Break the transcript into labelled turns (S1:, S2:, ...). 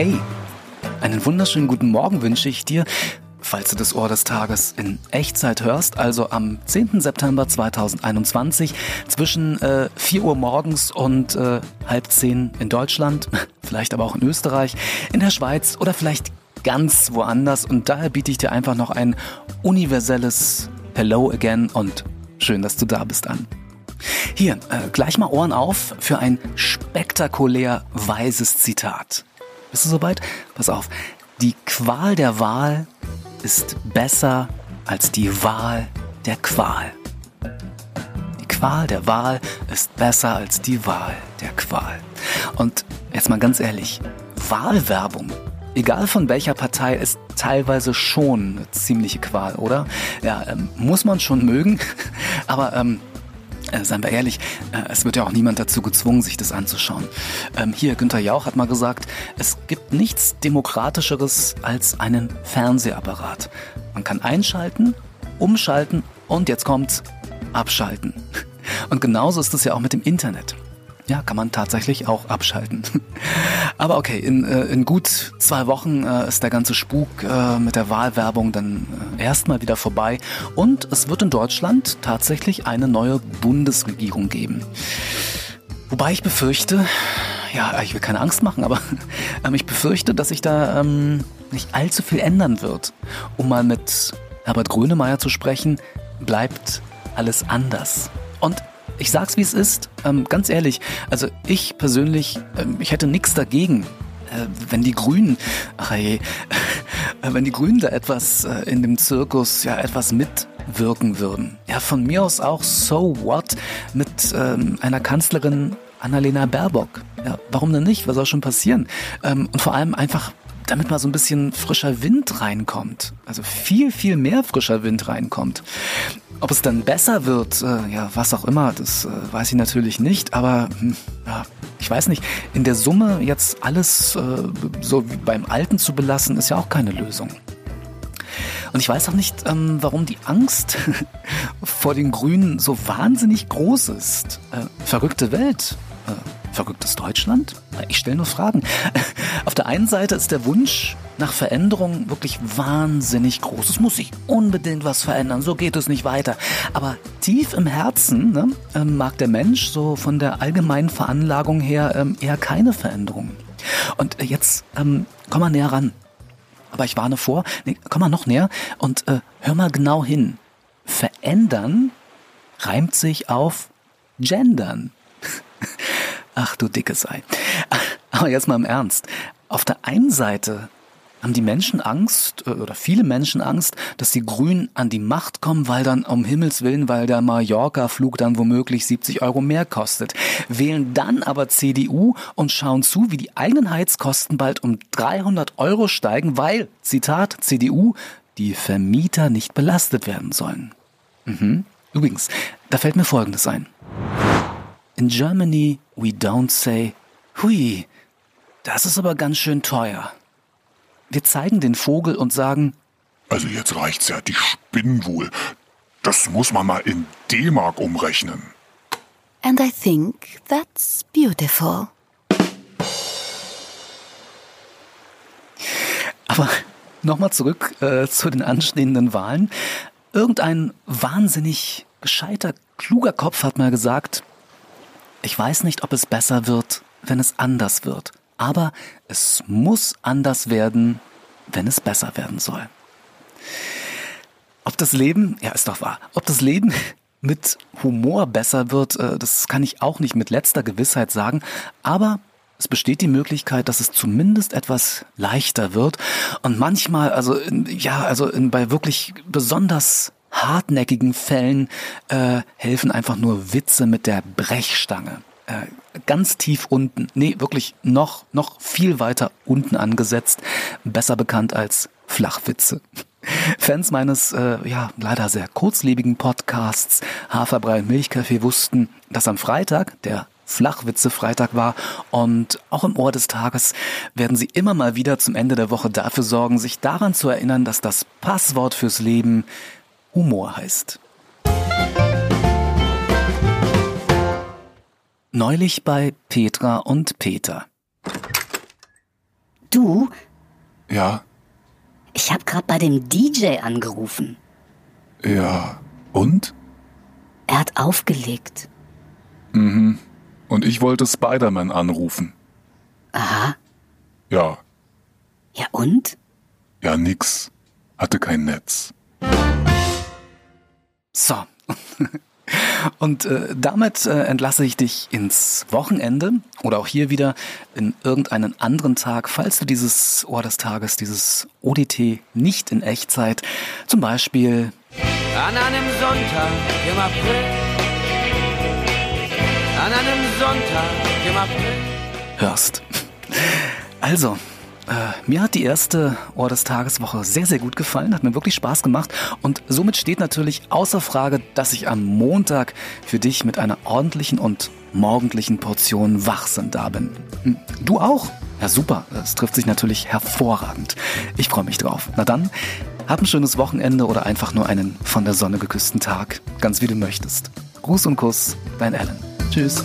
S1: Hey, einen wunderschönen guten Morgen wünsche ich dir, falls du das Ohr des Tages in Echtzeit hörst, also am 10. September 2021 zwischen äh, 4 Uhr morgens und äh, halb 10 in Deutschland, vielleicht aber auch in Österreich, in der Schweiz oder vielleicht ganz woanders. Und daher biete ich dir einfach noch ein universelles Hello again und schön, dass du da bist an. Hier, äh, gleich mal Ohren auf für ein spektakulär weises Zitat. Bist du soweit? Pass auf. Die Qual der Wahl ist besser als die Wahl der Qual. Die Qual der Wahl ist besser als die Wahl der Qual. Und jetzt mal ganz ehrlich, Wahlwerbung, egal von welcher Partei, ist teilweise schon eine ziemliche Qual, oder? Ja, ähm, muss man schon mögen, aber ähm, äh, seien wir ehrlich, äh, es wird ja auch niemand dazu gezwungen, sich das anzuschauen. Ähm, hier, Günther Jauch hat mal gesagt, es gibt nichts Demokratischeres als einen Fernsehapparat. Man kann einschalten, umschalten und jetzt kommt's, abschalten. Und genauso ist es ja auch mit dem Internet. Ja, kann man tatsächlich auch abschalten. Aber okay, in, äh, in gut zwei Wochen äh, ist der ganze Spuk äh, mit der Wahlwerbung dann erstmal wieder vorbei und es wird in Deutschland tatsächlich eine neue Bundesregierung geben. Wobei ich befürchte, ja, ich will keine Angst machen, aber ähm, ich befürchte, dass sich da ähm, nicht allzu viel ändern wird. Um mal mit Herbert Grönemeyer zu sprechen, bleibt alles anders. Und ich sag's wie es ist, ähm, ganz ehrlich, also ich persönlich, ähm, ich hätte nichts dagegen, äh, wenn die Grünen, ach je, äh, wenn die Grünen da etwas äh, in dem Zirkus ja etwas mitwirken würden. Ja, von mir aus auch so what mit ähm, einer Kanzlerin Annalena Baerbock. Ja, warum denn nicht? Was soll schon passieren? Ähm, und vor allem einfach damit mal so ein bisschen frischer Wind reinkommt. Also viel, viel mehr frischer Wind reinkommt. Ob es dann besser wird, äh, ja, was auch immer, das äh, weiß ich natürlich nicht, aber hm, ja, ich weiß nicht, in der Summe jetzt alles äh, so wie beim Alten zu belassen, ist ja auch keine Lösung. Und ich weiß auch nicht, ähm, warum die Angst vor den Grünen so wahnsinnig groß ist. Äh, verrückte Welt. Verrücktes Deutschland? Ich stelle nur Fragen. Auf der einen Seite ist der Wunsch nach Veränderung wirklich wahnsinnig groß. Es muss sich unbedingt was verändern, so geht es nicht weiter. Aber tief im Herzen ne, ähm, mag der Mensch so von der allgemeinen Veranlagung her ähm, eher keine Veränderung. Und jetzt ähm, komm mal näher ran. Aber ich warne vor, nee, komm mal noch näher und äh, hör mal genau hin. Verändern reimt sich auf gendern. Ach du dicke Sei. Aber jetzt mal im Ernst. Auf der einen Seite haben die Menschen Angst äh, oder viele Menschen Angst, dass die Grünen an die Macht kommen, weil dann um Himmels Willen, weil der Mallorca-Flug dann womöglich 70 Euro mehr kostet. Wählen dann aber CDU und schauen zu, wie die eigenen Heizkosten bald um 300 Euro steigen, weil, Zitat, CDU, die Vermieter nicht belastet werden sollen. Mhm. Übrigens, da fällt mir Folgendes ein. In Germany we don't say, hui, das ist aber ganz schön teuer. Wir zeigen den Vogel und sagen,
S2: also jetzt reicht's ja, die spinnen wohl. Das muss man mal in D-Mark umrechnen.
S3: And I think that's beautiful.
S1: Aber nochmal zurück äh, zu den anstehenden Wahlen. Irgendein wahnsinnig gescheiter, kluger Kopf hat mal gesagt, ich weiß nicht, ob es besser wird, wenn es anders wird, aber es muss anders werden, wenn es besser werden soll. Ob das Leben, ja, ist doch wahr, ob das Leben mit Humor besser wird, äh, das kann ich auch nicht mit letzter Gewissheit sagen, aber es besteht die Möglichkeit, dass es zumindest etwas leichter wird und manchmal, also ja, also bei wirklich besonders hartnäckigen Fällen äh, helfen einfach nur Witze mit der Brechstange. Äh, ganz tief unten, nee, wirklich noch, noch viel weiter unten angesetzt, besser bekannt als Flachwitze. Fans meines, äh, ja, leider sehr kurzlebigen Podcasts Haferbrei und Milchkaffee wussten, dass am Freitag, der Flachwitze-Freitag war und auch im Ohr des Tages werden sie immer mal wieder zum Ende der Woche dafür sorgen, sich daran zu erinnern, dass das Passwort fürs Leben Humor heißt. Neulich bei Petra und Peter.
S4: Du,
S2: Ja,
S4: ich habe gerade bei dem DJ angerufen.
S2: ja. Und?
S4: Er hat aufgelegt.
S2: Und ich wollte Spider-Man anrufen.
S4: Aha.
S2: Ja,
S4: Ja und?
S2: ja, nix. Hatte kein Netz.
S1: So. Und äh, damit äh, entlasse ich dich ins Wochenende oder auch hier wieder in irgendeinen anderen Tag, falls du dieses Ohr des Tages, dieses ODT nicht in Echtzeit, zum Beispiel
S5: An einem Sonntag im April. An einem Sonntag im April.
S1: hörst. Also, mir hat die erste Ohr des Tageswoche sehr, sehr gut gefallen, hat mir wirklich Spaß gemacht und somit steht natürlich außer Frage, dass ich am Montag für dich mit einer ordentlichen und morgendlichen Portion Wachsinn da bin. Hm, Du auch? Ja, super. Das trifft sich natürlich hervorragend. Ich freue mich drauf. Na dann, hab ein schönes Wochenende oder einfach nur einen von der Sonne geküssten Tag. Ganz wie du möchtest. Gruß und Kuss, dein Alan. Tschüss.